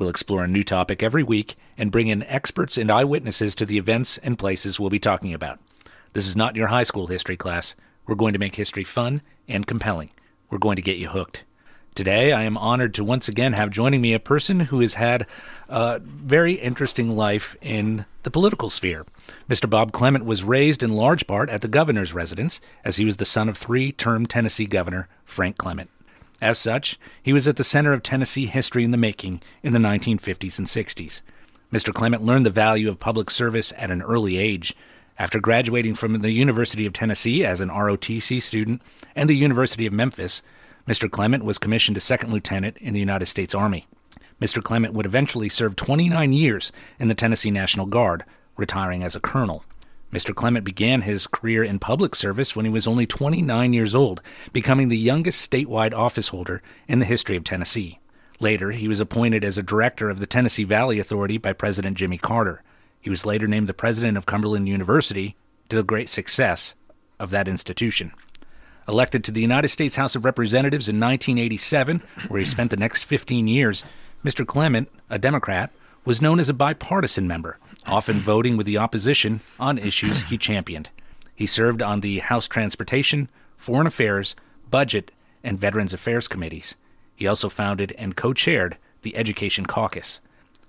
We'll explore a new topic every week and bring in experts and eyewitnesses to the events and places we'll be talking about. This is not your high school history class. We're going to make history fun and compelling. We're going to get you hooked. Today, I am honored to once again have joining me a person who has had a very interesting life in the political sphere. Mr. Bob Clement was raised in large part at the governor's residence, as he was the son of three term Tennessee Governor Frank Clement. As such, he was at the center of Tennessee history in the making in the 1950s and 60s. Mr. Clement learned the value of public service at an early age. After graduating from the University of Tennessee as an ROTC student and the University of Memphis, Mr. Clement was commissioned a second lieutenant in the United States Army. Mr. Clement would eventually serve 29 years in the Tennessee National Guard, retiring as a colonel. Mr. Clement began his career in public service when he was only 29 years old, becoming the youngest statewide office holder in the history of Tennessee. Later, he was appointed as a director of the Tennessee Valley Authority by President Jimmy Carter. He was later named the president of Cumberland University to the great success of that institution. Elected to the United States House of Representatives in 1987, where he spent the next 15 years, Mr. Clement, a Democrat, was known as a bipartisan member, often voting with the opposition on issues he championed. He served on the House Transportation, Foreign Affairs, Budget, and Veterans Affairs committees. He also founded and co chaired the Education Caucus.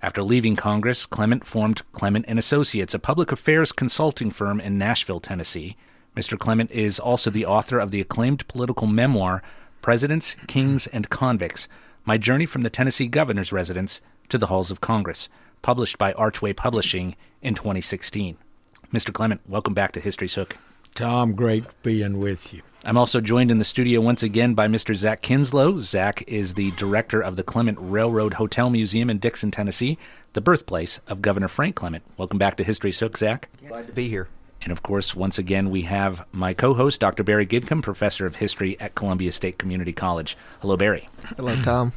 After leaving Congress, Clement formed Clement and Associates, a public affairs consulting firm in Nashville, Tennessee. Mr. Clement is also the author of the acclaimed political memoir Presidents, Kings, and Convicts: My Journey from the Tennessee Governor's Residence to the Halls of Congress, published by Archway Publishing in 2016. Mr. Clement, welcome back to History's Hook. Tom, great being with you. I'm also joined in the studio once again by Mr. Zach Kinslow. Zach is the director of the Clement Railroad Hotel Museum in Dixon, Tennessee, the birthplace of Governor Frank Clement. Welcome back to History's Hook, Zach. Glad to be here. And of course, once again, we have my co host, Dr. Barry Gidcombe, professor of history at Columbia State Community College. Hello, Barry. Hello, Tom.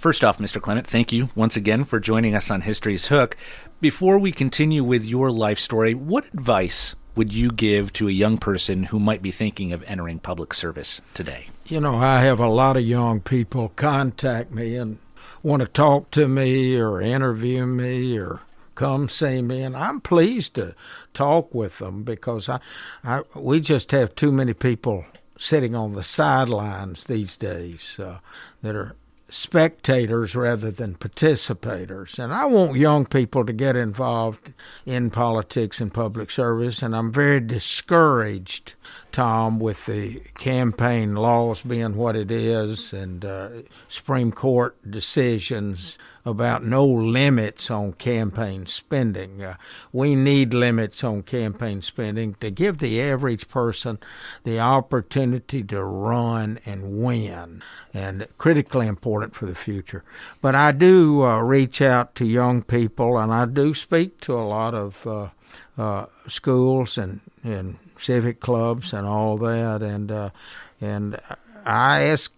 First off, Mr. Clement, thank you once again for joining us on History's Hook. Before we continue with your life story, what advice would you give to a young person who might be thinking of entering public service today? You know, I have a lot of young people contact me and want to talk to me or interview me or come see me, and I'm pleased to talk with them because I, I we just have too many people sitting on the sidelines these days uh, that are spectators rather than participators. And I want young people to get involved in politics and public service, and I'm very discouraged, Tom, with the campaign laws being what it is and uh, Supreme Court decisions about no limits on campaign spending. Uh, we need limits on campaign spending to give the average person the opportunity to run and win, and critically important for the future. But I do uh, reach out to young people, and I do speak to a lot of uh, uh schools and, and civic clubs and all that, and uh, and I ask.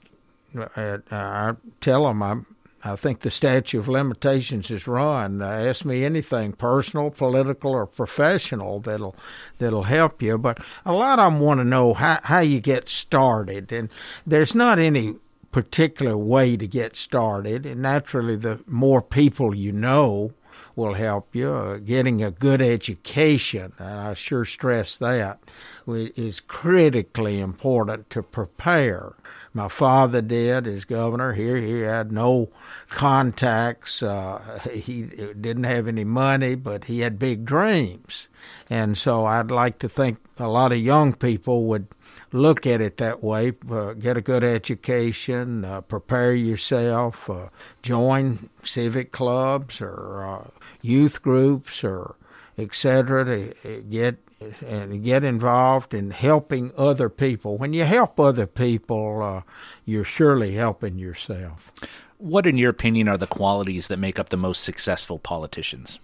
Uh, I tell them I'm I think the statute of limitations is run. Uh, ask me anything personal, political, or professional that'll that'll help you. But a lot of them want to know how how you get started, and there's not any particular way to get started. And naturally, the more people you know will help you. Uh, getting a good education, and I sure stress that, is critically important to prepare. My father did as governor here. He had no contacts. Uh, he didn't have any money, but he had big dreams. And so I'd like to think a lot of young people would look at it that way. Uh, get a good education, uh, prepare yourself, uh, join civic clubs or uh, youth groups or etc. to get and get involved in helping other people. When you help other people, uh, you're surely helping yourself. What, in your opinion, are the qualities that make up the most successful politicians?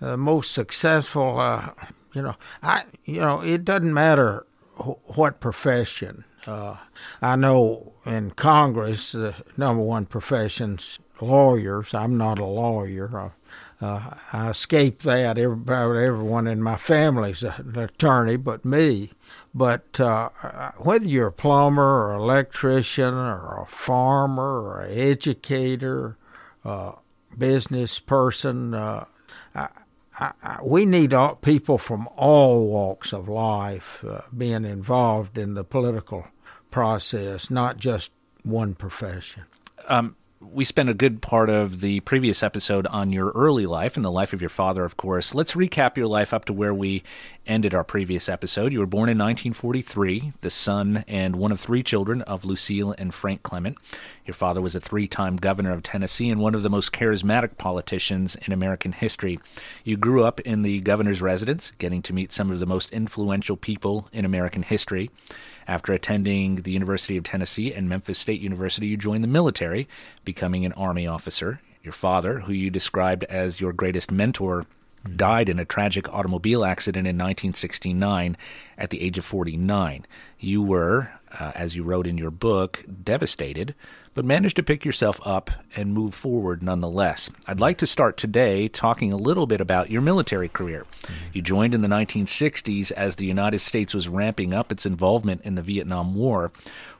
the most successful. Uh, you know, I you know it doesn't matter what profession. Uh, I know in Congress the number one profession's lawyers. I'm not a lawyer. Uh, I escaped that. Everybody, everyone in my family's an attorney, but me. But uh, whether you're a plumber or electrician or a farmer or an educator, uh, business person, uh, I, we need all, people from all walks of life uh, being involved in the political process, not just one profession. Um, we spent a good part of the previous episode on your early life and the life of your father, of course. Let's recap your life up to where we ended our previous episode. You were born in 1943, the son and one of three children of Lucille and Frank Clement. Your father was a three time governor of Tennessee and one of the most charismatic politicians in American history. You grew up in the governor's residence, getting to meet some of the most influential people in American history. After attending the University of Tennessee and Memphis State University, you joined the military, becoming an Army officer. Your father, who you described as your greatest mentor, died in a tragic automobile accident in 1969 at the age of 49. You were, uh, as you wrote in your book, devastated, but managed to pick yourself up and move forward nonetheless. I'd like to start today talking a little bit about your military career. You joined in the 1960s as the United States was ramping up its involvement in the Vietnam War.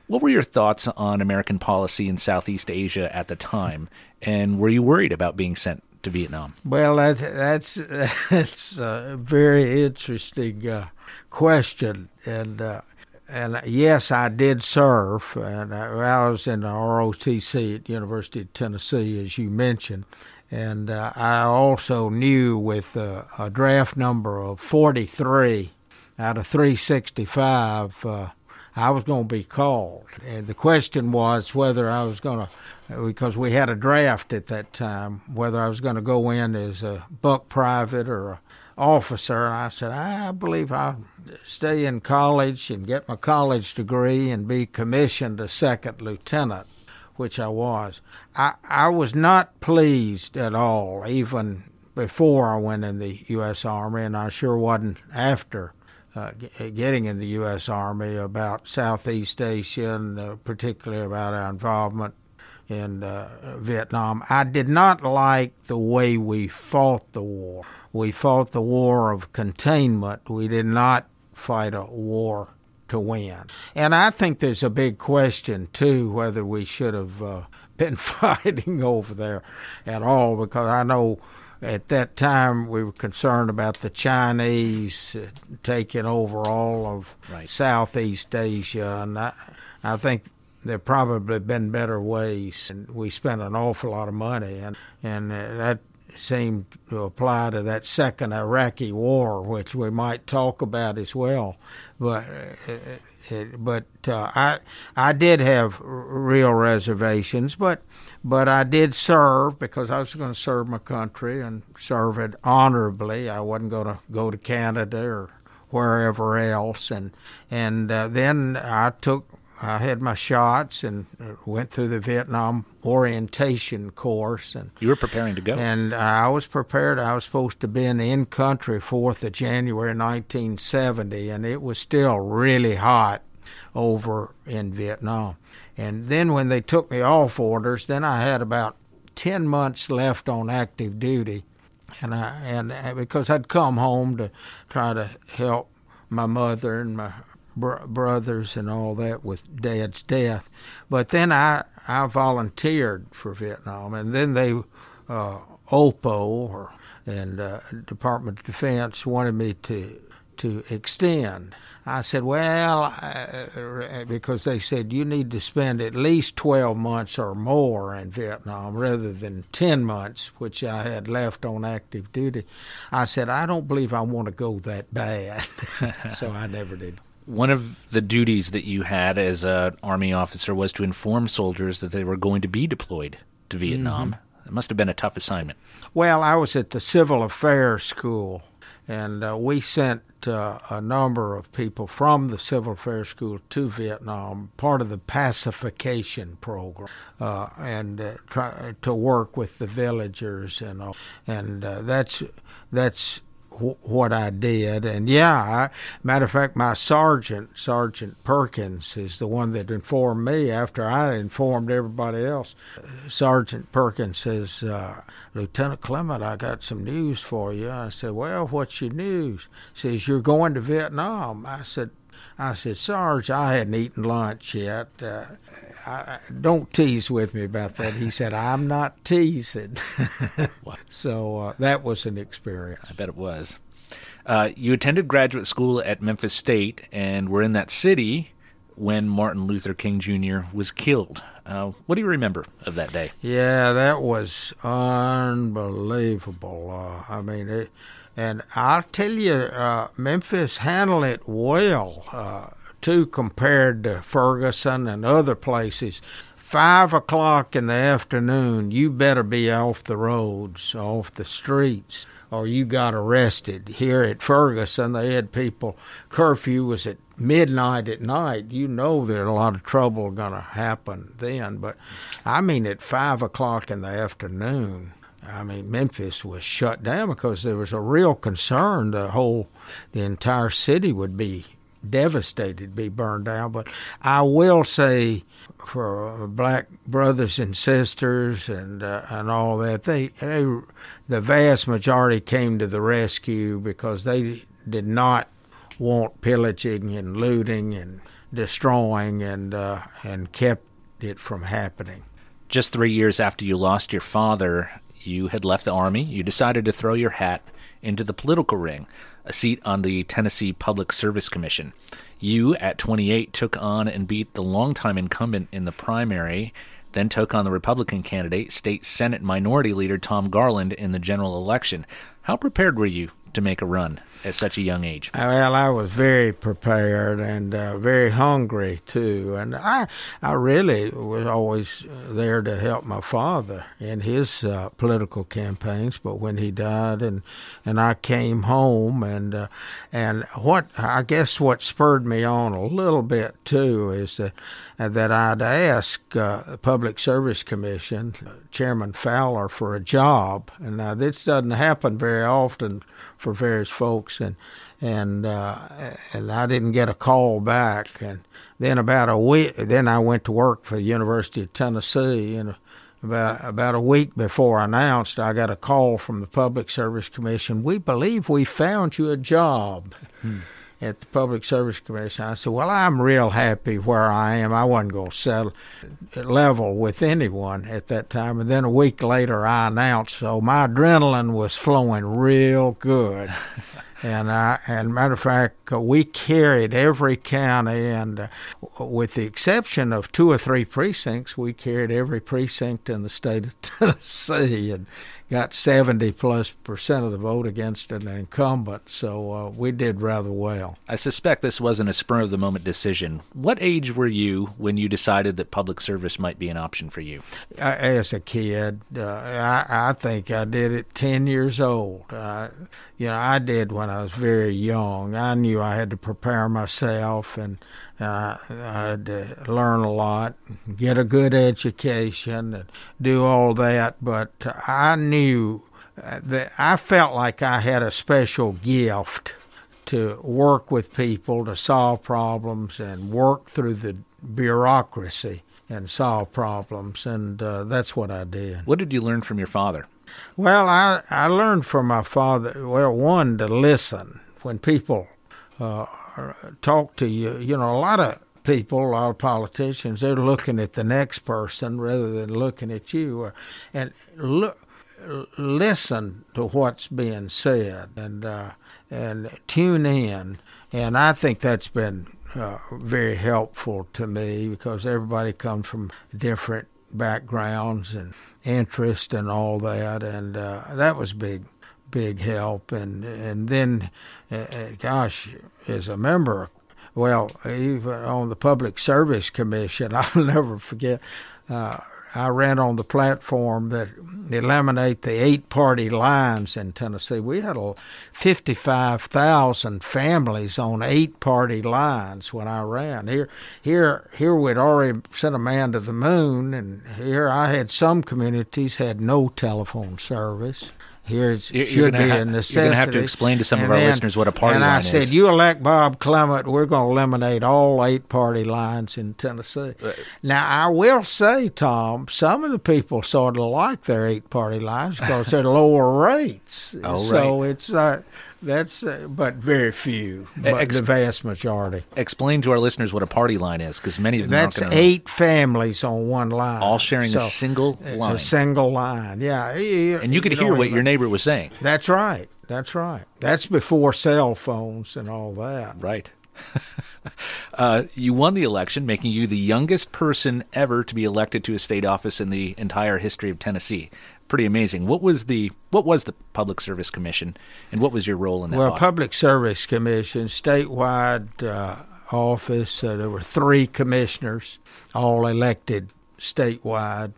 What were your thoughts on American policy in Southeast Asia at the time? And were you worried about being sent to Vietnam? Well, that, that's that's a very interesting uh, question, and uh, and yes, I did serve, and I, was in the ROTC at University of Tennessee, as you mentioned, and uh, I also knew with uh, a draft number of 43 out of 365, uh, I was going to be called, and the question was whether I was going to because we had a draft at that time, whether I was going to go in as a buck private or a officer. And I said, I believe I'll stay in college and get my college degree and be commissioned a second lieutenant, which I was. I, I was not pleased at all, even before I went in the U.S. Army, and I sure wasn't after. Uh, getting in the U.S. Army about Southeast Asia and uh, particularly about our involvement in uh, Vietnam. I did not like the way we fought the war. We fought the war of containment. We did not fight a war to win. And I think there's a big question, too, whether we should have uh, been fighting over there at all, because I know at that time we were concerned about the Chinese uh, taking over all of right. Southeast Asia, and I, I think there probably been better ways, and we spent an awful lot of money, and and uh, that seemed to apply to that second Iraqi war, which we might talk about as well. But uh, it, but uh, I I did have real reservations, but but I did serve because I was going to serve my country and serve it honorably. I wasn't going to go to Canada or wherever else, and and uh, then I took I had my shots and uh, went through the Vietnam orientation course. And you were preparing to go. And I was prepared. I was supposed to be in the in-country 4th of January 1970, and it was still really hot over in Vietnam. And then when they took me off orders, then I had about 10 months left on active duty. And I and uh, because I'd come home to try to help my mother and my br- brothers and all that with Dad's death. But then I I volunteered for Vietnam, and then they uh, OPO or and uh, Department of Defense wanted me to to extend. I said, well, uh, because they said you need to spend at least 12 months or more in Vietnam rather than 10 months, which I had left on active duty. I said, I don't believe I want to go that bad. so I never did one of the duties that you had as an army officer was to inform soldiers that they were going to be deployed to Vietnam. Mm-hmm. It must have been a tough assignment. Well, I was at the Civil Affairs School, and uh, we sent uh, a number of people from the Civil Affairs School to Vietnam, part of the pacification program, uh, and uh, try to work with the villagers and all. And uh, that's that's what I did. And yeah, I, matter of fact, my sergeant, Sergeant Perkins, is the one that informed me after I informed everybody else. Sergeant Perkins says, uh, Lieutenant Clement, I got some news for you. I said, Well, what's your news? He says, You're going to Vietnam. I said, I said, Sarge, I hadn't eaten lunch yet. Uh, I, don't tease with me about that. He said, I'm not teasing. so uh, that was an experience. I bet it was. Uh, you attended graduate school at Memphis State and were in that city when Martin Luther King Jr. was killed. Uh, what do you remember of that day? Yeah, that was unbelievable. Uh, I mean, it, and I'll tell you, uh, Memphis handled it well uh, too compared to Ferguson and other places. Five o'clock in the afternoon, you better be off the roads, off the streets, or you got arrested. Here at Ferguson, they had people, curfew was at midnight at night. You know there's a lot of trouble going to happen then. But I mean, at five o'clock in the afternoon, I mean, Memphis was shut down because there was a real concern the whole, the entire city would be devastated, be burned down. But I will say, for black brothers and sisters and uh, and all that, they, they the vast majority came to the rescue because they did not want pillaging and looting and destroying and uh, and kept it from happening. Just three years after you lost your father, you had left the army. You decided to throw your hat into the political ring a seat on the Tennessee Public Service Commission. You, at 28, took on and beat the longtime incumbent in the primary, then took on the Republican candidate, State Senate Minority Leader Tom Garland, in the general election. How prepared were you to make a run at such a young age? Well, I was very prepared and uh, very hungry too, and I I really was always there to help my father in his uh, political campaigns. But when he died, and and I came home, and uh, and what I guess what spurred me on a little bit too is that that I'd ask uh, the Public Service Commission Chairman Fowler for a job, and now this doesn't happen very often for various folks, and and uh, and I didn't get a call back, and then about a week, then I went to work for the University of Tennessee, and about about a week before I announced, I got a call from the Public Service Commission. We believe we found you a job. Hmm at the Public Service Commission. I said, Well, I'm real happy where I am. I wasn't going to settle level with anyone at that time. And then a week later, I announced, so my adrenaline was flowing real good. and I, and matter of fact, uh, we carried every county, and uh, with the exception of two or three precincts, we carried every precinct in the state of Tennessee. And got 70 plus percent of the vote against an incumbent, so uh, we did rather well. I suspect this wasn't a spur of the moment decision. What age were you when you decided that public service might be an option for you? As a kid, uh, I, I, think I did it 10 years old. Uh, you know, I did when I was very young. I knew I had to prepare myself and uh, I had to learn a lot, get a good education, and do all that. But I knew that I felt like I had a special gift to work with people, to solve problems, and work through the bureaucracy and solve problems. And uh, that's what I did. What did you learn from your father? Well, I, I learned from my father, well, one, to listen when people uh, talk to you. You know, a lot of people, a lot of politicians, they're looking at the next person rather than looking at you. And look, listen to what's being said and uh, and tune in. And I think that's been uh, very helpful to me because everybody comes from different backgrounds and interest and all that, and uh, that was big, big help. And and then, uh, uh, gosh, as a member, well, even on the Public Service Commission, I'll never forget. Uh, I ran on the platform that eliminate the eight party lines in Tennessee. We had 55,000 families on eight party lines when I ran. Here, here, here we'd already sent a man to the moon, and here I had some communities had no telephone service. Here it You're- should be ha- a necessity. you're gonna have to explain to some of And our then- listeners what a party line is. and I said, you elect Bob Clement, we're going to eliminate all eight party lines in Tennessee. Now, I will say, Tom, some of the people sort of like their eight party lines because they're lower rates. Oh, so it's uh, that's uh, but very few, but ex- the vast majority. Explain to our listeners what a party line is, because many of them That's eight families on one line, all sharing a single line, A single line, yeah. and you could don't hear what even- your neighbor was saying. That's right. That's right. That's before cell phones and all that. Right. uh, you won the election, making you the youngest person ever to be elected to a state office in the entire history of Tennessee. Pretty amazing. What was the what was the Public Service Commission, and what was your role in that? Well, body? Public Service Commission, statewide uh, office. Uh, there were three commissioners, all elected statewide,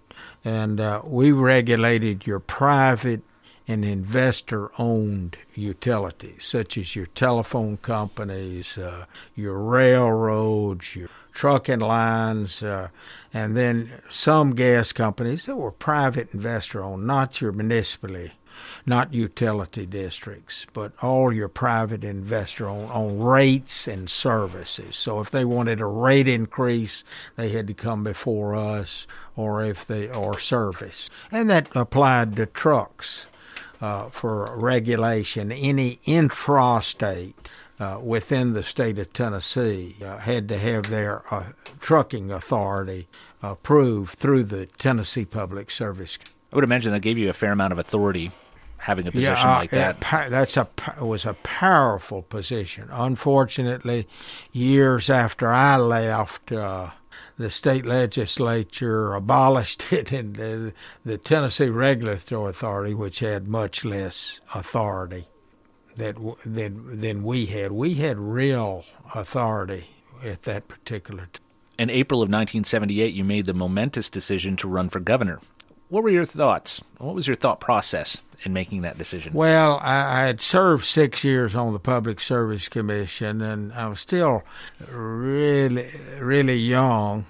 and uh, we regulated your private and investor-owned utilities, such as your telephone companies, uh, your railroads, your trucking lines, uh, and then some gas companies that were private investor-owned, not your municipally not utility districts, but all your private investor on, on rates and services. So if they wanted a rate increase, they had to come before us, or if they or service, and that applied to trucks uh, for regulation. Any intrastate uh, within the state of Tennessee uh, had to have their uh, trucking authority approved through the Tennessee Public Service I would imagine that gave you a fair amount of authority, having a position uh, like that. it pa- that's a was a powerful position. Unfortunately, years after I left, uh, the state legislature abolished it, and the, the Tennessee Regulatory Authority, which had much less authority that than than we had. We had real authority at that particular time. In April of 1978, you made the momentous decision to run for governor. What were your thoughts? What was your thought process in making that decision? Well, I, I had served six years on the Public Service Commission, and I was still really, really young.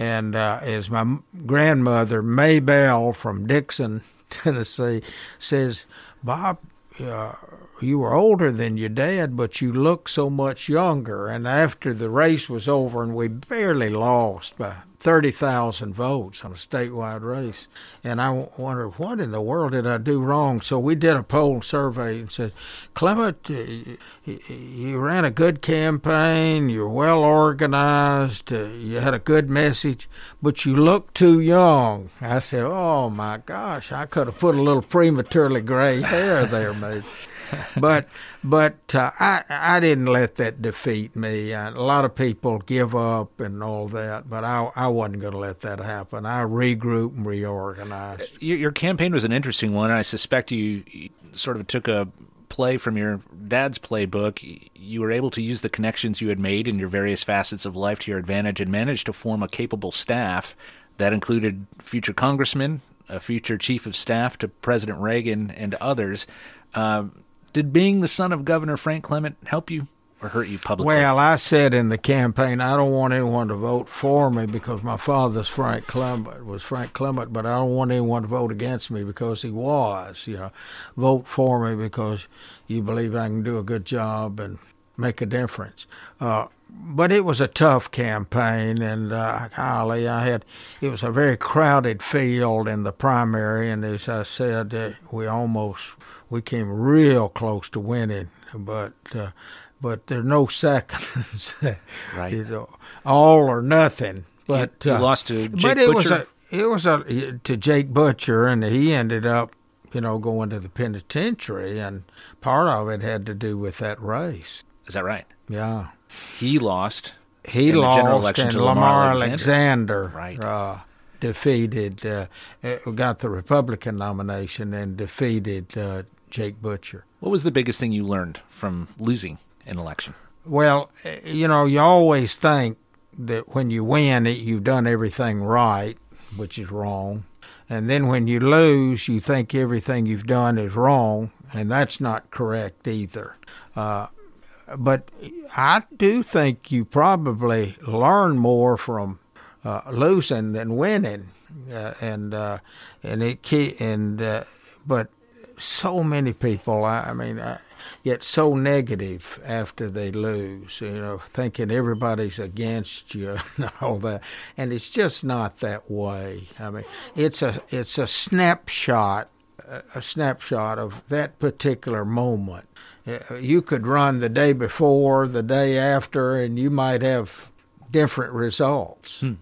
And uh, as my grandmother, May Bell from Dixon, Tennessee, says, Bob, uh, you were older than your dad, but you look so much younger. And after the race was over, and we barely lost by 30,000 votes on a statewide race. And I wondered, what in the world did I do wrong? So we did a poll survey and said, Clement, uh, y- y- you ran a good campaign, you're well organized, uh, you had a good message, but you look too young. I said, oh my gosh, I could have put a little prematurely gray hair there, maybe but but uh, I I didn't let that defeat me. Uh, a lot of people give up and all that, but I I wasn't going to let that happen. I regrouped and reorganized. Your, your campaign was an interesting one. I suspect you, you sort of took a play from your dad's playbook. You were able to use the connections you had made in your various facets of life to your advantage and managed to form a capable staff that included future congressmen, a future chief of staff to President Reagan, and others. Uh, did being the son of Governor Frank Clement help you or hurt you publicly? Well, I said in the campaign, I don't want anyone to vote for me because my father's Frank Clement was Frank Clement, but I don't want anyone to vote against me because he was. You know, vote for me because you believe I can do a good job and make a difference. Uh, but it was a tough campaign, and uh, golly, I had it was a very crowded field in the primary, and as I said, uh, we almost we came real close to winning, but. Uh, but there's no seconds. Right. You know, all or nothing. But you uh, lost to Jake but it was a it was a to Jake Butcher, and he ended up, you know, going to the penitentiary, and part of it had to do with that race. Is that right? Yeah, He lost. he In the lost, general election and to Lamar Alexander, Right. uh, defeated, uh, got the Republican nomination and defeated uh, Jake Butcher. What was the biggest thing you learned from losing an election? Well, you know, you always think that when you win it, you've done everything right. which is wrong. And then when you lose, you think everything you've done is wrong, and that's not correct either. Uh, but I do think you probably learn more from uh, losing than winning, uh, and uh, and it and uh, but so many people. I, I mean, I get so negative after they lose. You know, thinking everybody's against you and all that, and it's just not that way. I mean, it's a it's a snapshot, a snapshot of that particular moment. You could run the day before, the day after, and you might have different results. Hmm.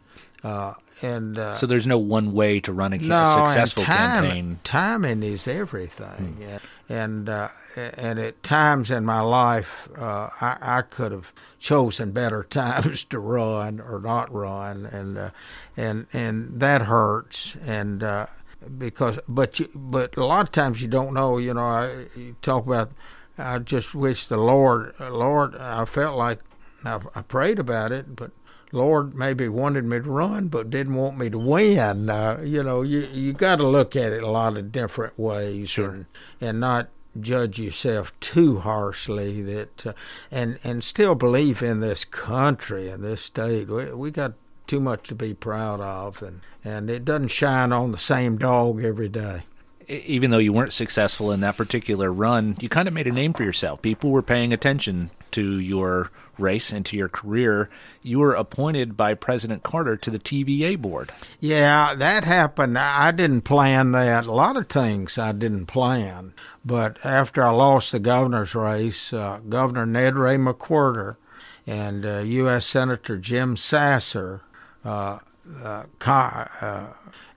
Uh, and uh, so there's no one way to run a, no, successful time, campaign. Timing is everything, Hmm. and uh, and at times in my life, uh, I, I could have chosen better times to run or not run, and uh, and and that hurts, and uh, because but you, but a lot of times you don't know. You know, I you talk about. I just wish the Lord, Lord, I felt like I, I prayed about it, but Lord maybe wanted me to run, but didn't want me to win. Uh, you know, you you got to look at it a lot of different ways, Sure. and and not judge yourself too harshly. That uh, and and still believe in this country and this state. We we got too much to be proud of, and and it doesn't shine on the same dog every day. Even though you weren't successful in that particular run, you kind of made a name for yourself. People were paying attention to your race and to your career. You were appointed by President Carter to the TVA board. Yeah, that happened. I didn't plan that. A lot of things I didn't plan. But after I lost the governor's race, uh, Governor Ned Ray McWherter and uh, U.S. Senator Jim Sasser uh, uh, uh,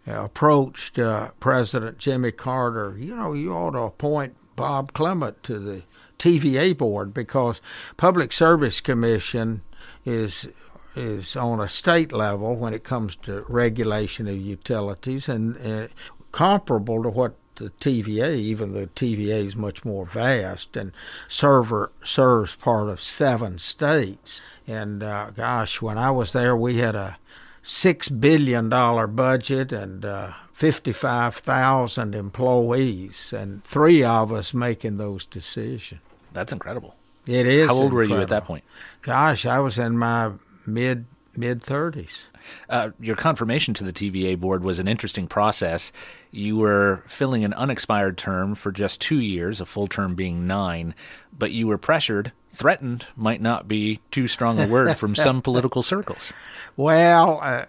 approached uh, President Jimmy Carter. You know, you ought to appoint Bob Clement to the TVA board because Public Service Commission is is on a state level when it comes to regulation of utilities and uh, comparable to what the TVA, even though TVA is much more vast and server serves part of seven states. And uh, gosh, when I was there, we had a six billion dollar budget and uh, fifty five thousand employees, and three of us making those decisions. That's incredible. It is. How old were you at that point? Gosh, I was in my mid mid thirties. Uh, your confirmation to the TVA board was an interesting process. You were filling an unexpired term for just two years, a full term being nine, but you were pressured, threatened might not be too strong a word from some political circles. Well, uh,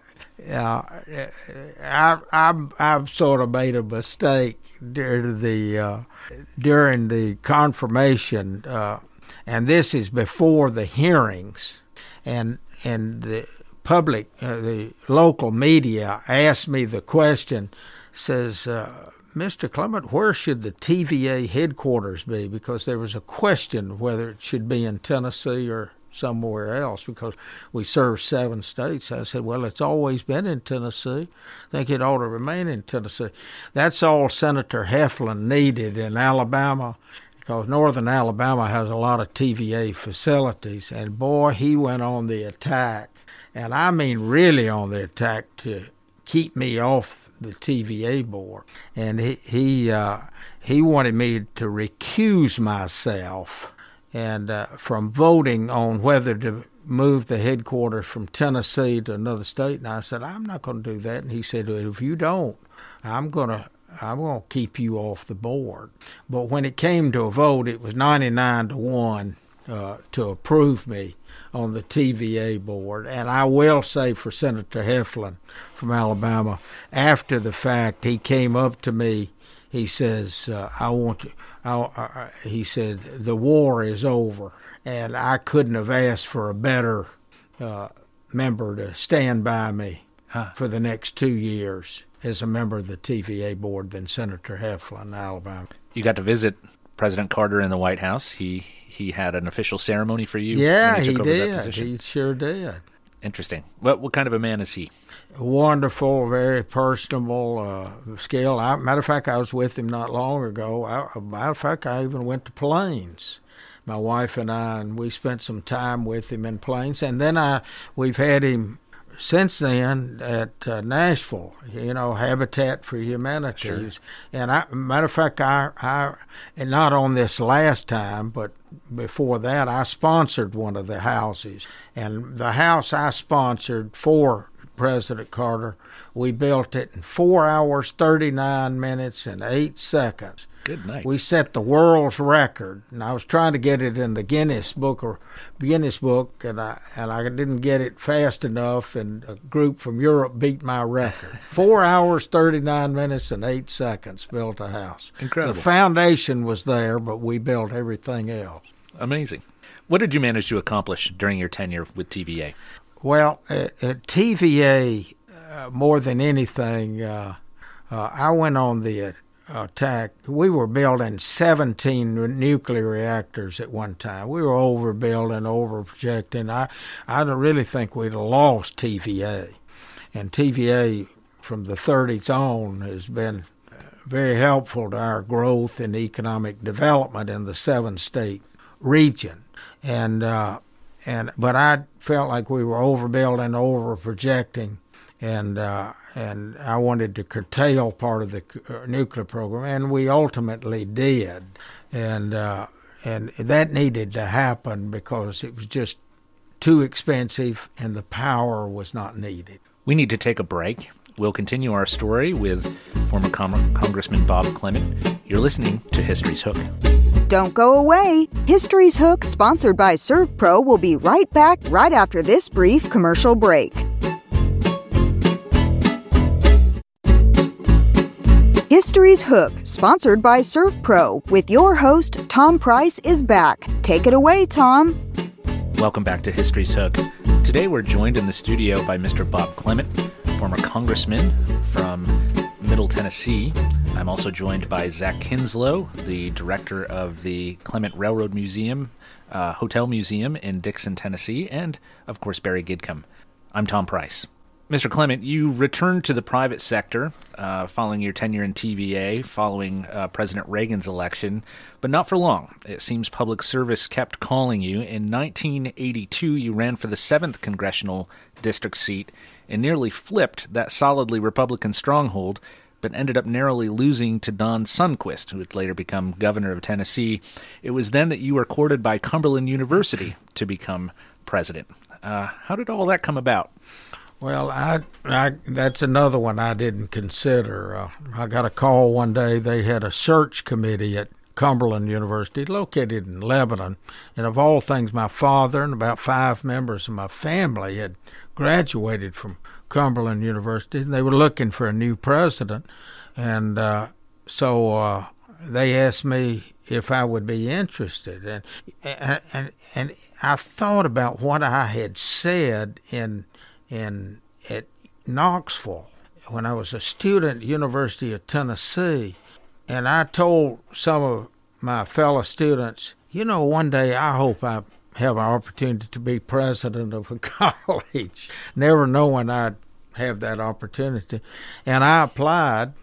uh, I, I, I've sort of made a mistake during the uh, during the confirmation, uh, and this is before the hearings, and and the public, uh, the local media asked me the question, says. Uh, Mr. Clement, where should the TVA headquarters be? Because there was a question whether it should be in Tennessee or somewhere else because we serve seven states. I said, well, it's always been in Tennessee. I think it ought to remain in Tennessee. That's all Senator Heflin needed in Alabama because northern Alabama has a lot of TVA facilities. And boy, he went on the attack. And I mean, really on the attack to keep me off the TVA board. And he, he, uh, he wanted me to recuse myself and uh, from voting on whether to move the headquarters from Tennessee to another state. And I said, I'm not going to do that. And he said, if you don't, I'm going to. I'm going to keep you off the board. But when it came to a vote, it was 99 to 1 uh, to approve me on the TVA board. And I will say for Senator Heflin from Alabama, after the fact, he came up to me. He says, uh, I want to. I, I, he said, the war is over. And I couldn't have asked for a better uh, member to stand by me Huh. for the next two years as a member of the TVA board than Senator Heflin in Alabama. You got to visit President Carter in the White House. He he had an official ceremony for you. yeah, when he he took over that did. position. He sure did. Interesting. What what kind of a man is he? wonderful, very personable uh, skill. I, matter of fact, I was with him not long ago. I, matter of fact, I even went to Plains. My wife and I, and we spent some time with him in Plains. And then I, we've had him since then at uh, Nashville, you know, Habitat for Humanities, sure. and I, matter of fact, I, I, and not on this last time, but before that, I sponsored one of the houses, and the house I sponsored for President Carter, we built it in four hours, thirty nine minutes, and eight seconds. Good night. We set the world's record, and I was trying to get it in the Guinness Book or Guinness Book, and I and I didn't get it fast enough, and a group from Europe beat my record. Four hours, thirty nine minutes, and eight seconds built a house. Incredible. The foundation was there, but we built everything else. Amazing. What did you manage to accomplish during your tenure with TVA? Well, at, at TVA, uh, more than anything, uh, uh, I went on the attack. We were building 17 nuclear reactors at one time. We were overbuilding, over projecting. I, I really think we'd lost TVA. And TVA from the 30s on has been very helpful to our growth and economic development in the seven state region. And, uh, and, but I felt like we were overbuilding, overprojecting. And, uh, and I wanted to curtail part of the uh, nuclear program, and we ultimately did, and uh, and that needed to happen because it was just too expensive, and the power was not needed. We need to take a break. We'll continue our story with former Com- Congressman Bob Clement. You're listening to History's Hook. Don't go away. History's Hook, sponsored by ServPro, will be right back right after this brief commercial break. History's Hook, sponsored by Surf ServPro, with your host, Tom Price, is back. Take it away, Tom. Welcome back to History's Hook. Today we're joined in the studio by Mr. Bob Clement, former congressman from Middle Tennessee. I'm also joined by Zach Kinslow, the director of the Clement Railroad Museum, uh, Hotel Museum in Dixon, Tennessee, and, of course, Barry Gidcombe. I'm Tom Price. Mr. Clement, you returned to the private sector uh, following your tenure in TVA, following uh, President Reagan's election, but not for long. It seems public service kept calling you. In 1982, you ran for the 7th congressional district seat and nearly flipped that solidly Republican stronghold, but ended up narrowly losing to Don Sundquist, who would later become governor of Tennessee. It was then that you were courted by Cumberland University to become president. Uh, how did all that come about? Well, I, I that's another one I didn't consider. Uh, I got a call one day. They had a search committee at Cumberland University, located in Lebanon, and of all things, my father and about five members of my family had graduated from Cumberland University, and they were looking for a new president, and uh, so uh, they asked me if I would be interested, and and and, and I thought about what I had said in in at Knoxville when I was a student at University of Tennessee, and I told some of my fellow students, you know, one day I hope I have an opportunity to be president of a college, never knowing I'd have that opportunity. And I applied,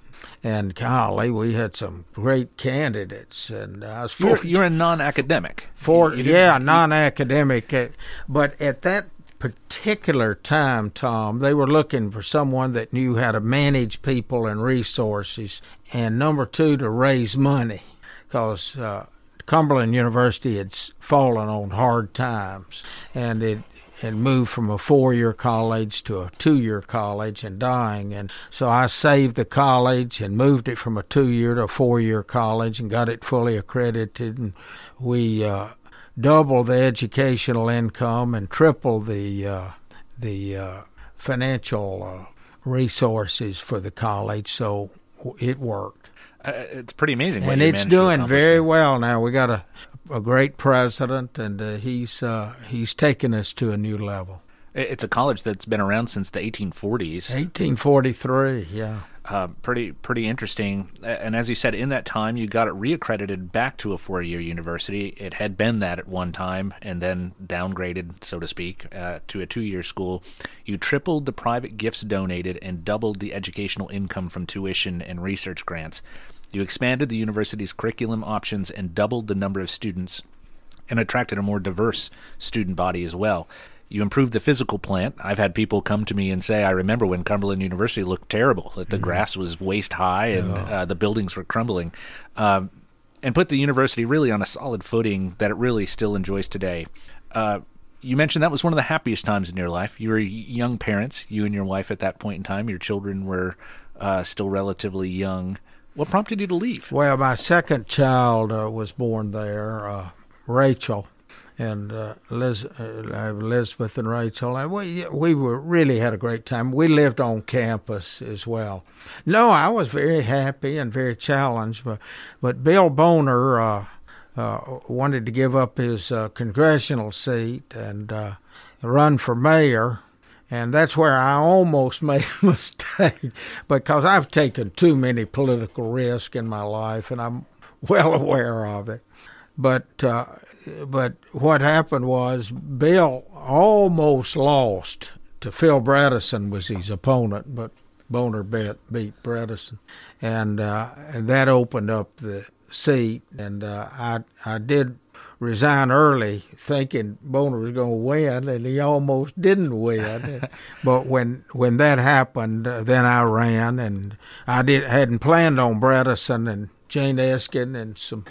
and golly, we had some great candidates. And I was you're, you're a non-academic. For yeah, non-academic. Eh, but at that particular time, Tom, they were looking for someone that knew how to manage people and resources, and number two, to raise money, because uh, Cumberland University had fallen on hard times, and it had moved from a four-year college to a two-year college and dying, and so I saved the college and moved it from a two-year to a four-year college and got it fully accredited, and we. Uh, double the educational income and triple the uh, the uh, financial uh, resources for the college. So it worked. Uh, it's pretty amazing, and it's doing very well now. We got a a great president, and uh, he's uh, he's taken us to a new level. It's a college that's been around since the 1840s. 1843, yeah. Uh, pretty pretty interesting. And as you said, in that time, you got it reaccredited back to a four year university. It had been that at one time, and then downgraded, so to speak, uh, to a two year school. You tripled the private gifts donated and doubled the educational income from tuition and research grants. You expanded the university's curriculum options and doubled the number of students, and attracted a more diverse student body as well. You improved the physical plant. I've had people come to me and say, I remember when Cumberland University looked terrible, that the mm-hmm. grass was waist high and uh, the buildings were crumbling. Um, and put the university really on a solid footing that it really still enjoys today. Uh, you mentioned that was one of the happiest times in your life. You were young parents, you and your wife at that point in time. Your children were uh, still relatively young. What prompted you to leave? Well, my second child uh, was born there, uh, Rachel, and uh, Liz, uh, Elizabeth and Rachel. And we we were really had a great time. We lived on campus as well. No, I was very happy and very challenged, but but Bill Boner uh, uh, wanted to give up his uh, congressional seat and uh, run for mayor. And that's where I almost made a mistake because I've taken too many political risks in my life, and I'm well aware of it. But uh, but what happened was Bill almost lost to Phil Bredesen was his opponent, but Boner beat, beat Bredesen, and uh, and that opened up the seat, and uh, I I did resign early, thinking Boner was going to win, and he almost didn't win. but when when that happened, uh, then I ran, and I did hadn't planned on Bredesen and Jane Eskind and some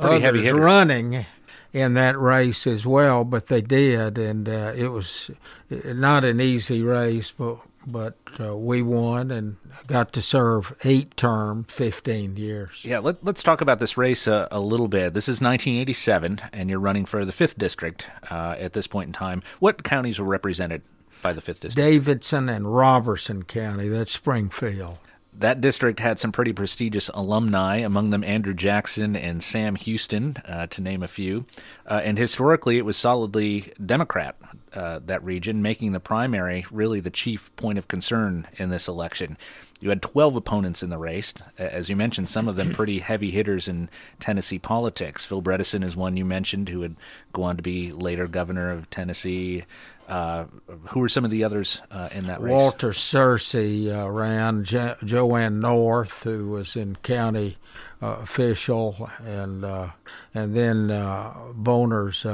Pretty others running in that race as well, but they did, and uh, it was uh, not an easy race, but but uh, we won and got to serve eight term 15 years. Yeah, let, us talk about this race a, a, little bit. This is 1987, and you're running for the 5th District uh, at this point in time. What counties were represented by the 5th District? Davidson and Robertson County. That's Springfield that district had some pretty prestigious alumni, among them Andrew Jackson and Sam Houston, uh, to name a few. Uh, and historically, it was solidly Democrat, uh, that region, making the primary really the chief point of concern in this election. You had 12 opponents in the race. As you mentioned, some of them pretty heavy hitters in Tennessee politics. Phil Bredesen is one you mentioned, who would go on to be later governor of Tennessee. Uh, who were some of the others uh, in that race? Walter Searcy uh, ran, jo- Joanne North, who was in county uh, official, and uh, and then uh, Boner's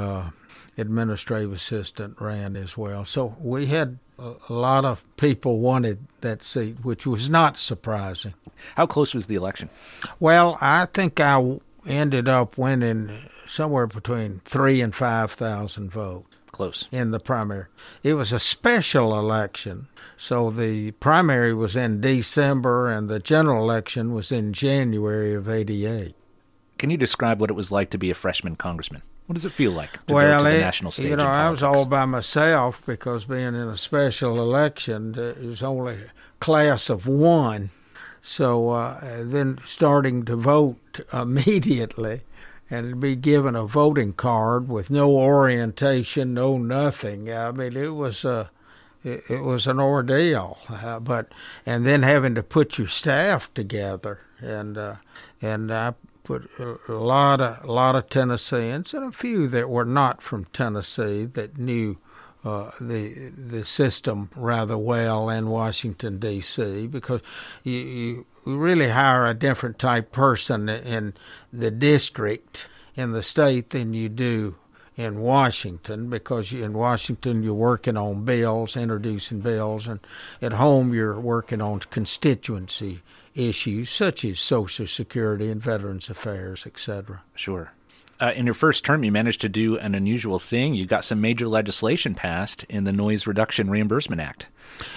administrative assistant ran as well. So we had a, a lot of people wanted that seat, which was not surprising. How close was the election? Well, I think I ended up winning somewhere between three and five thousand votes close in the primary. It was a special election, so the primary was in December and the general election was in January of '88. Can you describe what it was like to be a freshman congressman? What does it feel like to well, go to the it, national stage? You know, I was all by myself because being in a special election, it was only a class of one. So uh, then starting to vote immediately and be given a voting card with no orientation, no nothing. I mean, it was a it, it was an ordeal. Uh, but and then having to put your staff together, and uh, and I put a lot of a lot of Tennesseans and a few that were not from Tennessee that knew. Uh, the the system rather well in Washington D.C. because you, you really hire a different type person in the district in the state than you do in Washington because in Washington you're working on bills, introducing bills, and at home you're working on constituency issues such as Social Security and Veterans Affairs, etc. Sure. Uh, in your first term, you managed to do an unusual thing. You got some major legislation passed in the Noise Reduction Reimbursement Act.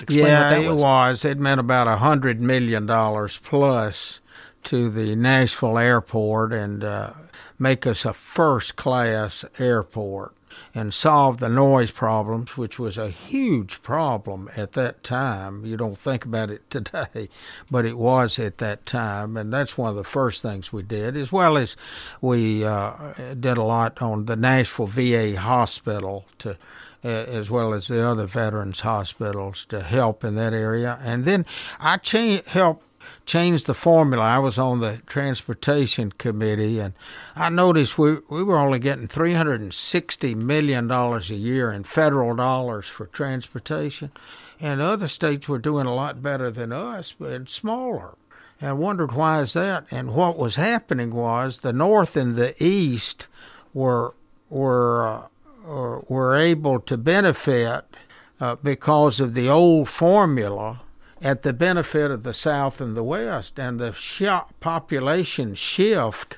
Explain yeah, was. it was. It meant about a hundred million dollars plus to the Nashville airport and uh, make us a first class airport and solve the noise problems, which was a huge problem at that time. You don't think about it today, but it was at that time, and that's one of the first things we did, as well as we uh, did a lot on the Nashville VA hospital to. As well as the other veterans hospitals to help in that area, and then I cha- helped changed the formula. I was on the transportation committee, and I noticed we we were only getting three hundred and sixty million dollars a year in federal dollars for transportation, and other states were doing a lot better than us, but smaller. And I wondered why is that? And what was happening was the North and the East were were uh, were able to benefit uh, because of the old formula at the benefit of the South and the West. And the sh- population shift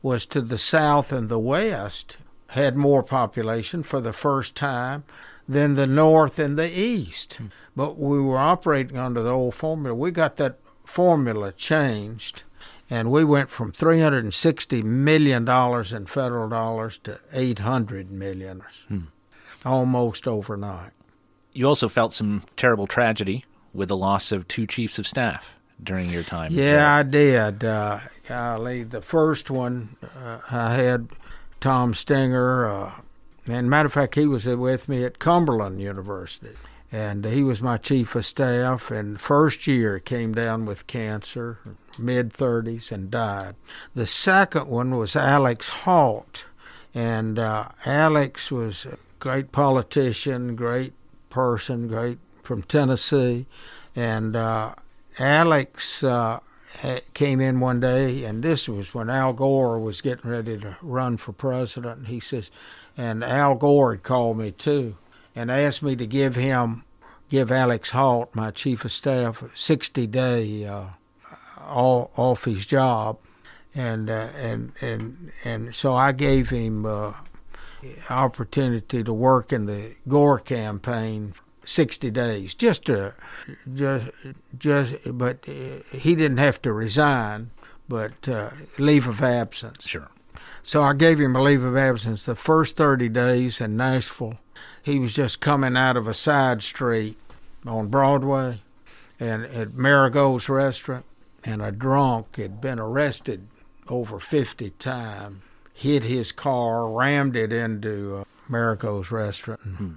was to the South and the West, had more population for the first time than the North and the East. Hmm. But we were operating under the old formula. We got that formula changed and we went from 360 million dollars in federal dollars to 800 million hmm. almost overnight you also felt some terrible tragedy with the loss of two chiefs of staff during your time yeah there. i did. Uh, golly the first one uh, i had tom Stinger, uh, and matter of fact he was with me at cumberland university. And he was my chief of staff and first year came down with cancer mid 30s and died. The second one was alex halt and uh, alex was a great politician great person great from tennessee and uh, alex uh, came in one day and this was when al gore was getting ready to run for president and he says and al gore had called me too and asked me to give him, give Alex Halt, my chief of staff, a 60 day uh, off his job. And, uh, and, and, and so I gave him uh, opportunity to work in the Gore campaign 60 days just to just just but uh, he didn't have to resign but uh, leave of absence sure so I gave him a leave of absence the first 30 days in Nashville he was just coming out of a side street on Broadway and at Marigold's restaurant, and a drunk had been arrested over 50 times, hit his car, rammed it into uh, Marigold's restaurant. And hmm.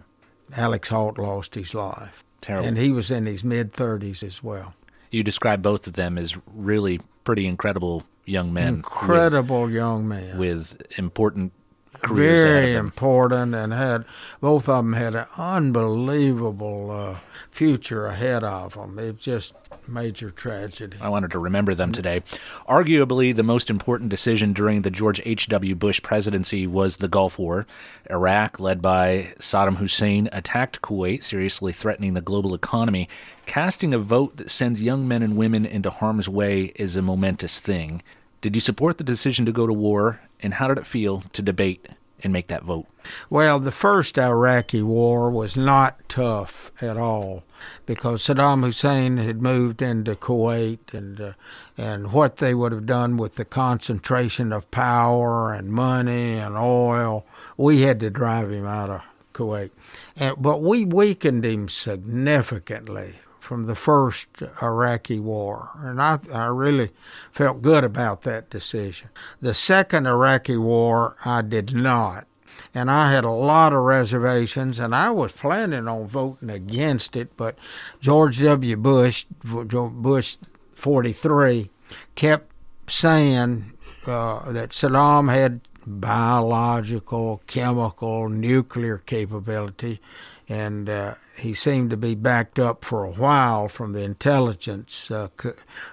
Alex Halt lost his life. Terrible. And he was in his mid 30s as well. You describe both of them as really pretty incredible young men. Incredible with, young men. With important careers very important and had both of them had an unbelievable uh, future ahead of them. It's just major tragedy. I wanted to remember them today. Arguably, the most important decision during the George H.W. Bush presidency was the Gulf War. Iraq, led by Saddam Hussein, attacked Kuwait, seriously threatening the global economy. Casting a vote that sends young men and women into harm's way is a momentous thing. Did you support the decision to go to war, and how did it feel to debate and make that vote? Well, the first Iraqi war was not tough at all because Saddam Hussein had moved into Kuwait and uh, and what they would have done with the concentration of power and money and oil, we had to drive him out of Kuwait. And, but we weakened him significantly from the first Iraqi war, and I, I really felt good about that decision. The second Iraqi war, I did not. And I had a lot of reservations, and I was planning on voting against it, but George W. Bush, Bush 43, kept saying uh, that Saddam had biological, chemical, nuclear capability, and uh, he seemed to be backed up for a while from the intelligence uh,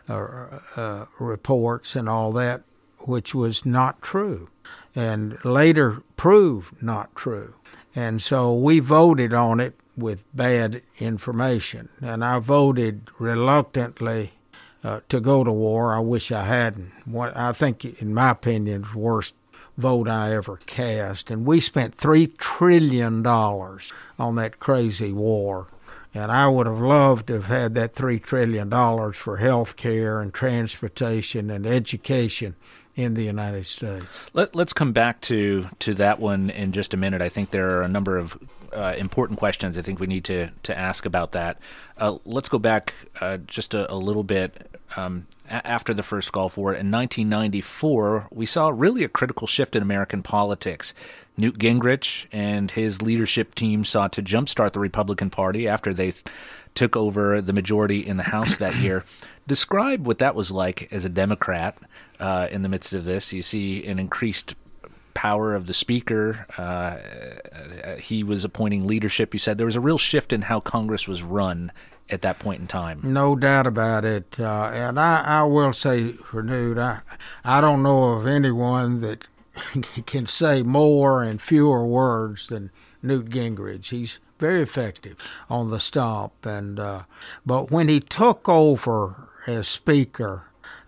uh, uh, reports and all that, which was not true, and later proved not true. And so we voted on it with bad information, and I voted reluctantly uh, to go to war. I wish I hadn't. What I think, in my opinion, the worst vote I ever cast. And we spent $3 trillion on that crazy war. And I would have loved to have had that $3 trillion for health care and transportation and education in the United States. Let, us come back to, to that one in just a minute. I think there are a number of uh, important questions I think we need to, to ask about that. Uh, let's go back uh, just a, a, little bit um, a- after the first Gulf War. In 1994, we saw really a critical shift in American politics. Newt Gingrich and his leadership team sought to jumpstart the Republican Party after they th- took over the majority in the House that year. Describe what that was like as a Democrat uh, in the midst of this. You see an increased power of the speaker. Uh, he was appointing leadership. You said there was a real shift in how Congress was run at that point in time. No doubt about it. Uh, and I, I will say for Newt, I, I don't know of anyone that can say more in fewer words than Newt Gingrich. He's very effective on the stump, and uh, but when he took over as Speaker,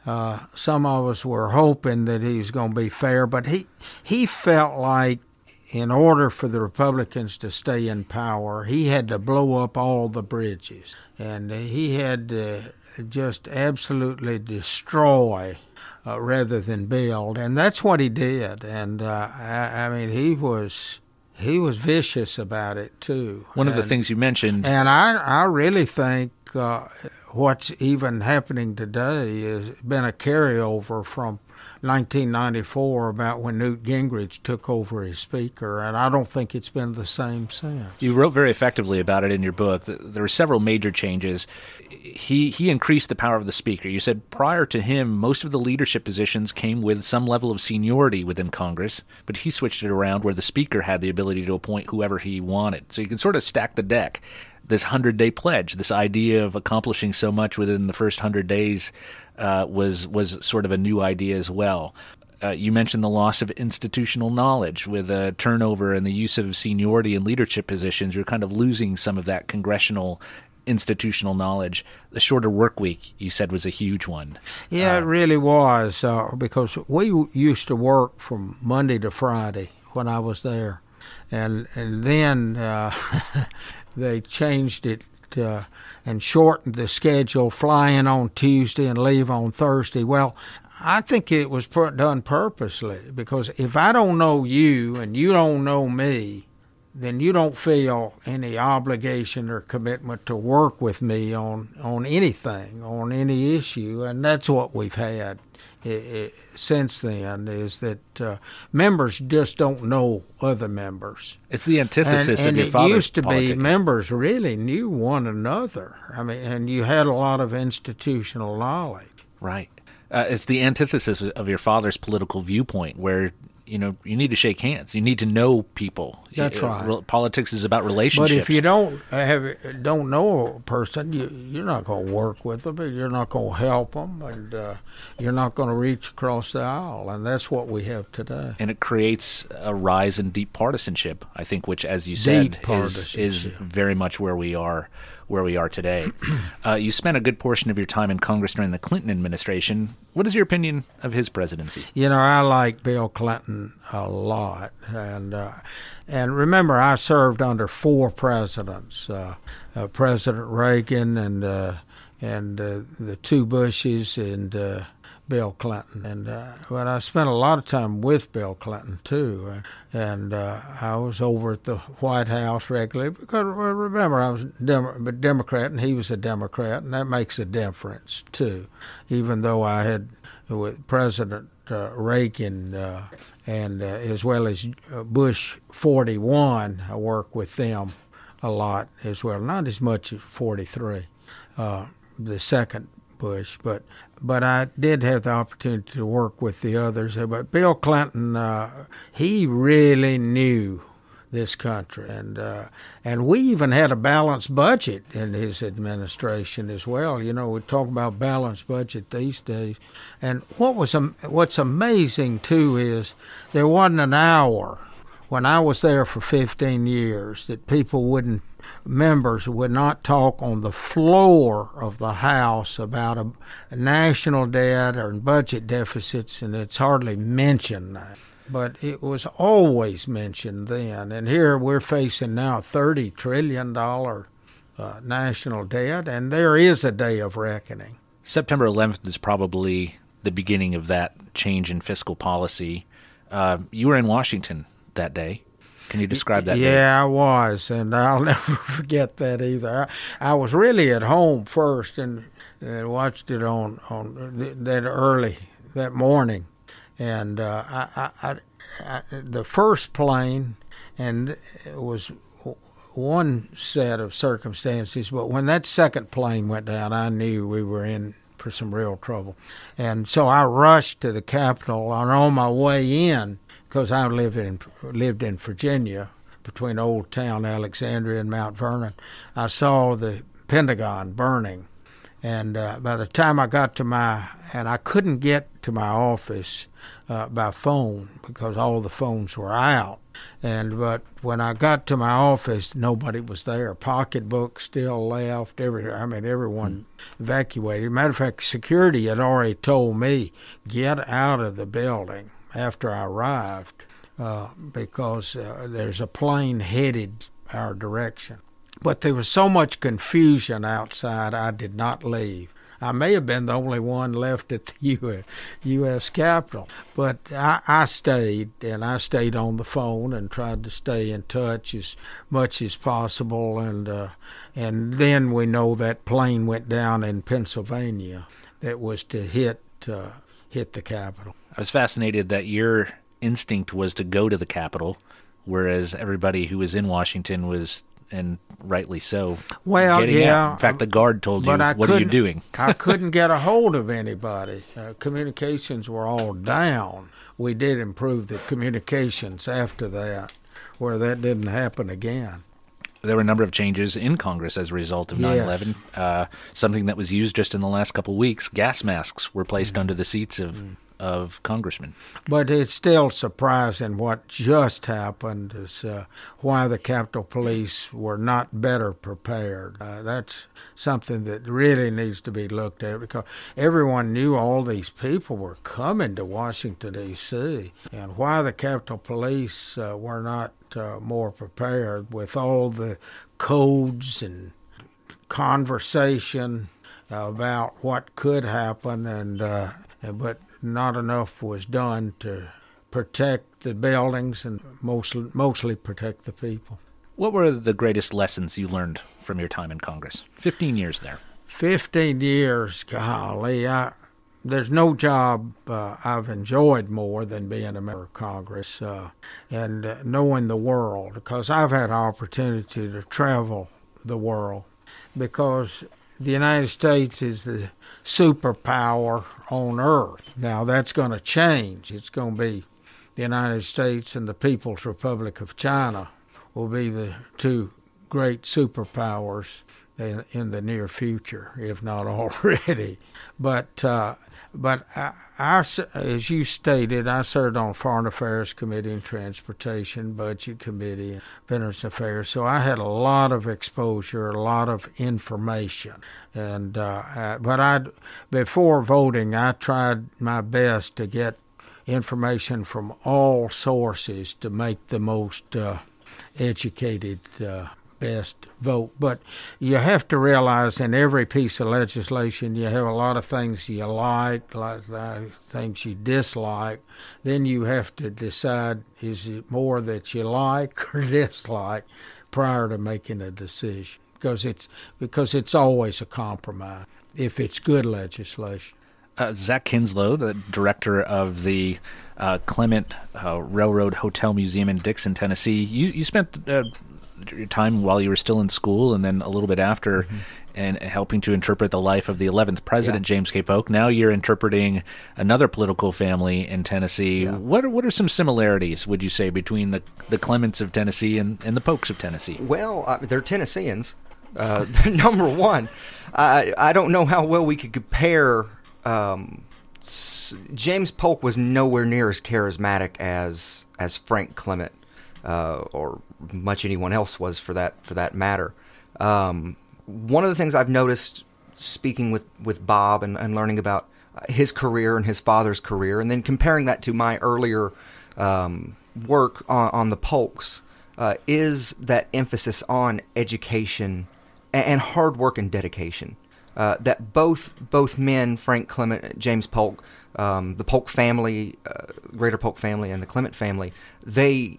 uh, some of us were hoping that he was going to be fair, but he he felt like in order for the Republicans to stay in power, he had to blow up all the bridges, and he had to just absolutely destroy uh, rather than build, and that's what he did. And uh, I, I, mean, he was he was vicious about it too. One and, of the things you mentioned, and I I really think uh, what's even happening today has been a carryover from 1994 about when Newt Gingrich took over as Speaker, and I don't think it's been the same since. You wrote very effectively about it in your book. There were several major changes. He he increased the power of the Speaker. You said prior to him, most of the leadership positions came with some level of seniority within Congress, but he switched it around where the Speaker had the ability to appoint whoever he wanted. So you can sort of stack the deck this 100 day pledge, this idea of accomplishing so much within the first 100 days uh, was was sort of a new idea as well. Uh, you mentioned the loss of institutional knowledge with a turnover and the use of seniority in leadership positions. You're kind of losing some of that congressional institutional knowledge. The shorter work week, you said, was a huge one. Yeah, uh, it really was uh, because we used to work from Monday to Friday when I was there, and and then uh, they changed it uh, and shortened the schedule, fly in on Tuesday and leave on Thursday. Well, I think it was put, done purposely because if I don't know you and you don't know me, then you don't feel any obligation or commitment to work with me on on anything, on any issue, and that's what we've had since then is that uh, members just don't know other members. It's the antithesis and, and of your father's it used to politic. be members really knew one another. I mean, and you had a lot of institutional knowledge. Right. Uh, it's the antithesis of your father's political viewpoint, where you know you need to shake hands. You need to know people. That's right. politics is about relationships but if you don't have don't know a person you you're not going to work with them you're not going to help them and uh, you're not going to reach across the aisle and that's what we have today. And it creates a rise in deep partisanship i think which as you said is is very much where we are where we are today. Uh, you spent a good portion of your time in Congress during the Clinton administration. What is your opinion of his presidency? You know, I like Bill Clinton a lot, and uh, and remember, I served under four presidents: uh, uh President Reagan and uh, and uh, the two Bushes and Bill Clinton, and uh, but I spent a lot of time with Bill Clinton too, and uh, I was over at the White House regularly because remember I was Dem- a Democrat and he was a Democrat, and that makes a difference too. Even though I had with President uh, Reagan uh, and uh, as well as uh, Bush 41, I worked with them a lot as well, not as much as 43, uh, the second Bush, but but I did have the opportunity to work with the others. But Bill Clinton, uh, he really knew this country, and uh, and we even had a balanced budget in his administration as well. You know, we talk about balanced budget these days, and what was what's amazing too is there wasn't an hour when I was there for 15 years that people wouldn't members would not talk on the floor of the House about a, a national debt or budget deficits, and it's hardly mentioned now. But it was always mentioned then. And here we're facing now a $30 trillion uh, national debt, and there is a day of reckoning. September 11th is probably the beginning of that change in fiscal policy. Uh, you were in Washington that day. Can you describe that? Yeah, day? I was, and I'll never forget that either. I, I was really at home first, and, and watched it on on th- that early that morning, and uh, I, I, I, the first plane, and it was one set of circumstances, but when that second plane went down, I knew we were in for some real trouble, and so I rushed to the Capitol. And on my way in, because I lived in lived in Virginia between Old Town Alexandria and Mount Vernon, I saw the Pentagon burning, And uh, by the time I got to my, and I couldn't get to my office uh, by phone because all the phones were out. And but when I got to my office, nobody was there. Pocketbook still left. Every I mean, everyone evacuated. Matter of fact, security had already told me get out of the building after I arrived uh, because uh, there's a plane headed our direction. But there was so much confusion outside, I did not leave. I may have been the only one left at the U.S. U.S. Capitol, but I, I stayed and I stayed on the phone and tried to stay in touch as much as possible. And uh, and then we know that plane went down in Pennsylvania that was to hit uh, hit the Capitol. I was fascinated that your instinct was to go to the Capitol, whereas everybody who was in Washington was and rightly so. Well, yeah. Out. In fact, the guard told you, but "What are you doing?" I couldn't get a hold of anybody. Uh, communications were all down. We did improve the communications after that, where that didn't happen again. There were a number of changes in Congress as a result of 9/11. Uh, something that was used just in the last couple of weeks: gas masks were placed Mm. under the seats of of congressmen. But it's still surprising what just happened is uh, why the Capitol Police were not better prepared. Uh, that's something that really needs to be looked at because everyone knew all these people were coming to Washington, D.C., and why the Capitol Police uh, were not uh, more prepared with all the codes and conversation about what could happen and uh, but not enough was done to protect the buildings and mostly mostly protect the people. What were the greatest lessons you learned from your time in Congress? Fifteen years there. Fifteen years, golly, I, there's no job uh, I've enjoyed more than being a member of Congress uh, and uh, knowing the world because I've had opportunity to travel the world because the United States is the superpower on earth. Now that's going to change. It's going to be the United States and the People's Republic of China will be the two great superpowers in, in the near future, if not already. But uh, but I, I, as you stated, I served on Foreign Affairs Committee and Transportation, Budget Committee, and Veterans Affairs. So I had a lot of exposure, a lot of information. And uh, I, but I, before voting, I tried my best to get information from all sources to make the most uh, educated uh, best vote. But you have to realize in every piece of legislation, you have a lot of things you like, of things you dislike. Then you have to decide is it more that you like or dislike prior to making a decision because it's because it's always a compromise if it's good legislation. Uh, Zach Kinslow, the director of the uh, Clement uh, Railroad Hotel Museum in Dickson, Tennessee, you you spent uh, your time while you were still in school and then a little bit after Mm-hmm. and helping to interpret the life of the 11th president Yeah. James K. Polk. Now you're interpreting another political family in Tennessee. What are, what are some similarities would you say between the the Clements of Tennessee and, and the Polks of Tennessee? Well, uh, they're Tennesseans. Uh, number one, I I don't know how well we could compare. Um, s- James Polk was nowhere near as charismatic as as Frank Clement, uh, or much anyone else was for that for that matter. Um, one of the things I've noticed speaking with with Bob and, and learning about his career and his father's career, and then comparing that to my earlier um, work on, on the Polks, uh, is that emphasis on education and, and hard work and dedication. Uh, that both both men, Frank Clement, James Polk, um, the Polk family, uh, Greater Polk family, and the Clement family, they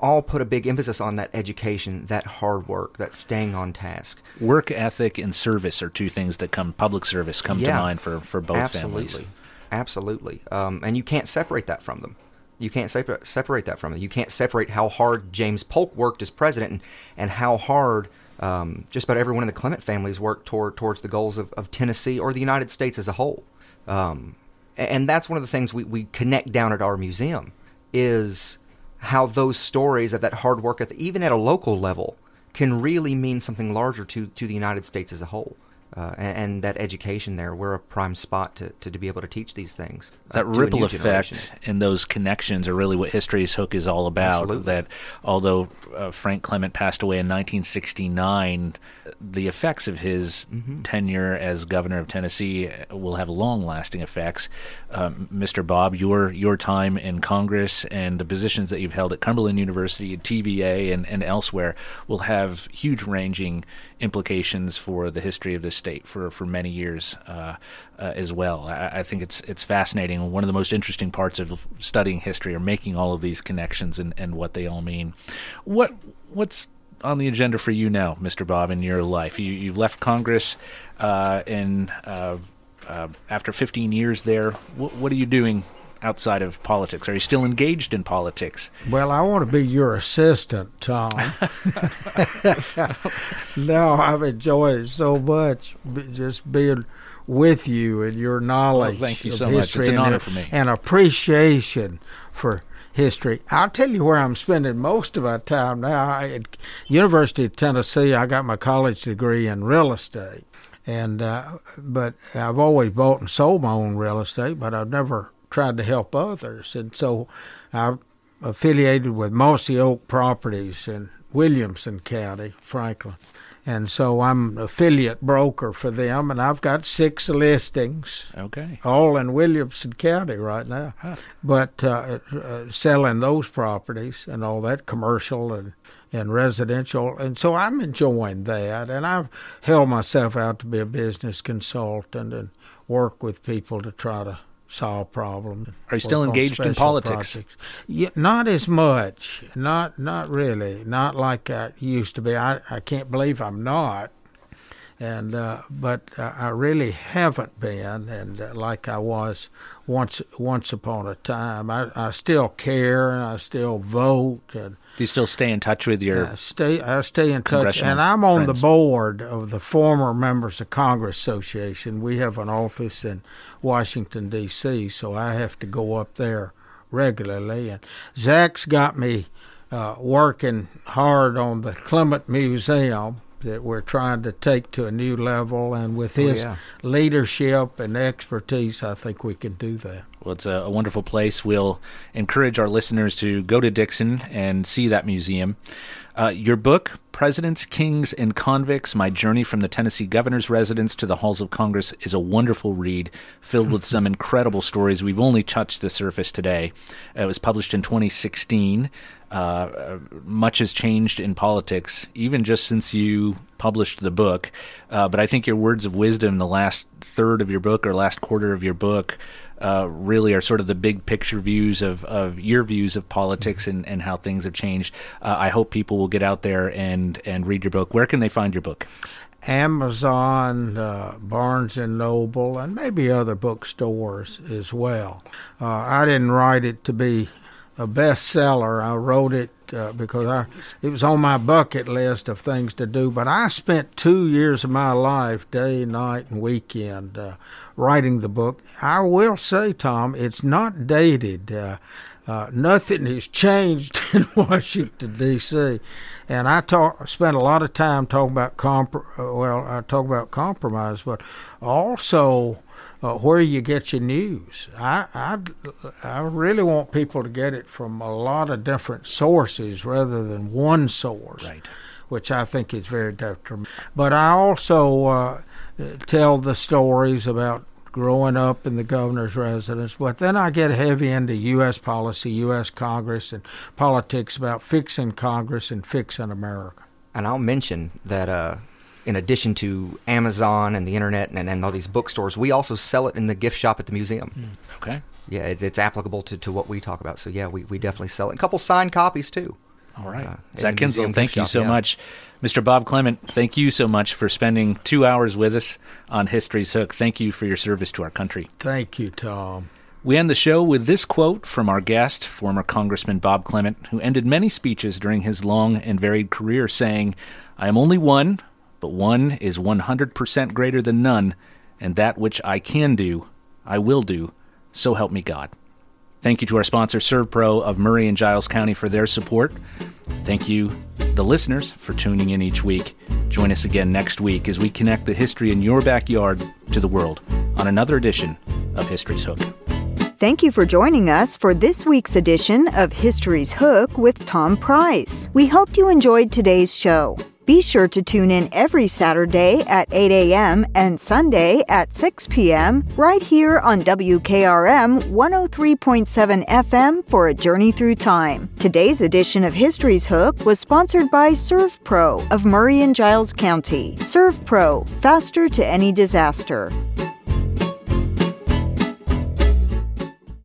all put a big emphasis on that education, that hard work, that staying on task. Work ethic and service are two things that come public service come to mind for, for both Absolutely. families. Absolutely. Um, and you can't separate that from them. You can't separ- separate that from them. You can't separate how hard James Polk worked as president and, and how hard um, just about everyone in the Clement families worked toward towards the goals of, of Tennessee or the United States as a whole. Um, and that's one of the things we, we connect down at our museum is how those stories of that hard work, at the, even at a local level, can really mean something larger to, to the United States as a whole. uh, and, and, that education there, we're a prime spot to, to, to be able to teach these things. Uh, that ripple effect generation. and those connections are really what History's Hook is all about. Absolutely. That although uh, Frank Clement passed away in 1969, the effects of his mm-hmm. tenure as governor of Tennessee will have long-lasting effects. Um, Mr. Bob, your your time in Congress and the positions that you've held at Cumberland University, at TVA, and, and elsewhere will have huge-ranging implications for the history of this state for, for many years uh, uh, as well. I, I, think it's it's fascinating. One of the most interesting parts of studying history are making all of these connections and, and what they all mean. What what's on the agenda for you now, Mr. Bob, in your life? You, you've left Congress uh, in, uh, after 15 years there. W- what are you doing outside of politics? Are you still engaged in politics? Well, I want to be your assistant, Tom. no, I've enjoyed it so much, just being with you and your knowledge. Well, thank you so much. It's an honor for me. And appreciation for history. I'll tell you where I'm spending most of my time now. At University of Tennessee, I got my college degree in real estate, and uh, but I've always bought and sold my own real estate, but I've never tried to help others, and so I'm affiliated with Mossy Oak Properties in Williamson County, Franklin. And so I'm affiliate broker for them, and I've got six listings. Okay. All in Williamson County right now. Huh. But uh, uh, selling those properties and all that commercial and and residential, and so I'm enjoying that. And I've held myself out to be a business consultant and work with people to try to solve problems. Are you still engaged in politics? Yeah, not as much. Not not really. Not like I used to be. I I can't believe I'm not. And uh, but uh, I really haven't been, and uh, like I was once once upon a time. I, I still care and I still vote. And do you still stay in touch with your? I stay I stay in touch, and I'm on friends. the board of the former members of Congress Association. We have an office in Washington D.C., so I have to go up there regularly. And Zach's got me uh, working hard on the Clement Museum that we're trying to take to a new level. And with oh, his oh, yeah. leadership and expertise, I think we can do that. Well, it's a, a, wonderful place. We'll encourage our listeners to go to Dickson and see that museum. Uh, your book, Presidents, Kings, and Convicts My Journey from the Tennessee Governor's Residence to the Halls of Congress, is a wonderful read filled with some incredible stories. We've only touched the surface today. It was published in 2016. Uh, much has changed in politics, even just since you published the book. Uh, but I think your words of wisdom, the last third of your book or last quarter of your book, uh, really are sort of the big picture views of, of your views of politics and, and how things have changed. Uh, I hope people will get out there and, and read your book. Where can they find your book? Amazon, uh, Barnes and Noble, and maybe other bookstores as well. Uh, I didn't write it to be a bestseller. I wrote it uh, because I it was on my bucket list of things to do. But I spent two years of my life, day, night, and weekend, uh, writing the book. I will say, Tom, it's not dated. Uh, uh nothing has changed in Washington D.C. And I talk, spent a lot of time talking about comp. Uh, well, I talk about compromise, but also uh, where you get your news. I, I, I really want people to get it from a lot of different sources rather than one source, right. which I think is very detrimental. But I also uh, tell the stories about growing up in the governor's residence, but then I get heavy into U.S. policy, U.S. Congress, and politics about fixing Congress and fixing America. And I'll mention that uh, in addition to Amazon and the internet and, and all these bookstores, we also sell it in the gift shop at the museum. Mm, okay. Yeah, it, it's applicable to, to what we talk about. So yeah, we, we definitely sell it. A couple signed copies too. All right. Uh, Zach Kinsel, thank you shop, so yeah. much. Mr. Bob Clement, thank you so much for spending two hours with us on History's Hook. Thank you for your service to our country. Thank you, Tom. We end the show with this quote from our guest, former Congressman Bob Clement, who ended many speeches during his long and varied career saying, I am only one, but one is 100% greater than none, and that which I can do, I will do. So help me God. Thank you to our sponsor, ServPro of Maury and Giles County, for their support. Thank you, the listeners for tuning in each week. Join us again next week as we connect the history in your backyard to the world on another edition of History's Hook. Thank you for joining us for this week's edition of History's Hook with Tom Price. We hope you enjoyed today's show. Be sure to tune in every Saturday at 8 a.m. and Sunday at 6 p.m. right here on WKRM 103.7 FM for a journey through time. Today's edition of History's Hook was sponsored by ServPro of Maury and Giles County. ServPro, faster to any disaster.